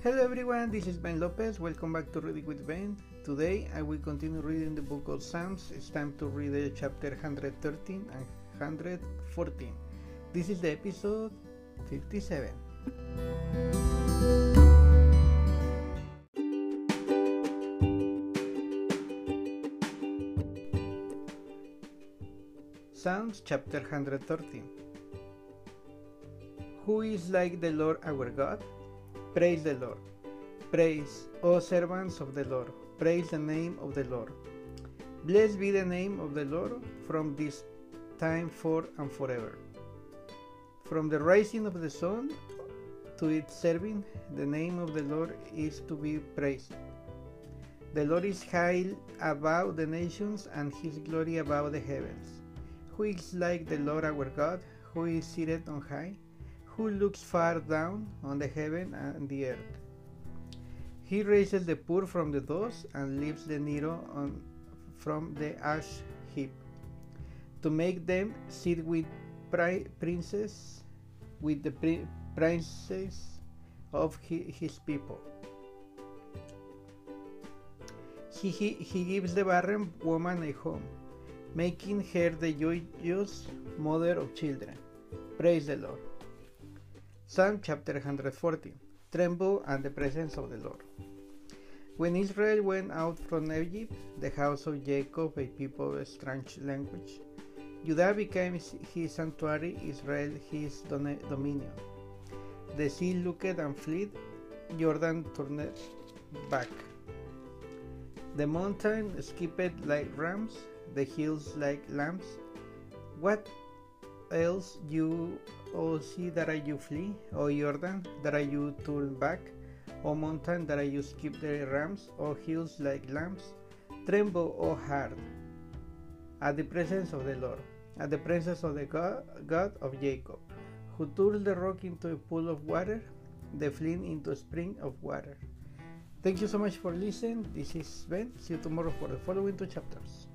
Hello everyone, this is Ben Lopez. Welcome back to Reading with Ben. Today I will continue reading the book of Psalms. It's time to read the chapter 113 and 114. This is the episode 57. Psalms chapter 113 Who is like the Lord our God? Praise the Lord. Praise, O servants of the Lord. Praise the name of the Lord. Blessed be the name of the Lord from this time forth and forever. From the rising of the sun to its serving, the name of the Lord is to be praised. The Lord is high above the nations, and his glory above the heavens. Who is like the Lord our God, who is seated on high, who looks far down on the heaven and the earth? He raises the poor from the dust and lifts the needy on from the ash heap, to make them sit with pri- princes, with the pri- princes of hi- his people. He, he, he gives the barren woman a home, making her the joyous mother of children. Praise the Lord. Psalm chapter 140 Tremble at the presence of the Lord. When Israel went out from Egypt, the house of Jacob, a people of strange language, Judah became his sanctuary, Israel his dominion. The sea looked and fled, Jordan turned back. The mountain skipped like rams, the hills like lambs. What else you, oh, O sea, that I you flee, O Jordan, that I you turn back, O mountain, that I you skip the rams, O hills like lambs? Tremble, O heart, at the presence of the Lord, at the presence of the God, God of Jacob, who turned the rock into a pool of water, the flint into a spring of water. Thank you so much for listening. This is Ben. See you tomorrow for the following two chapters.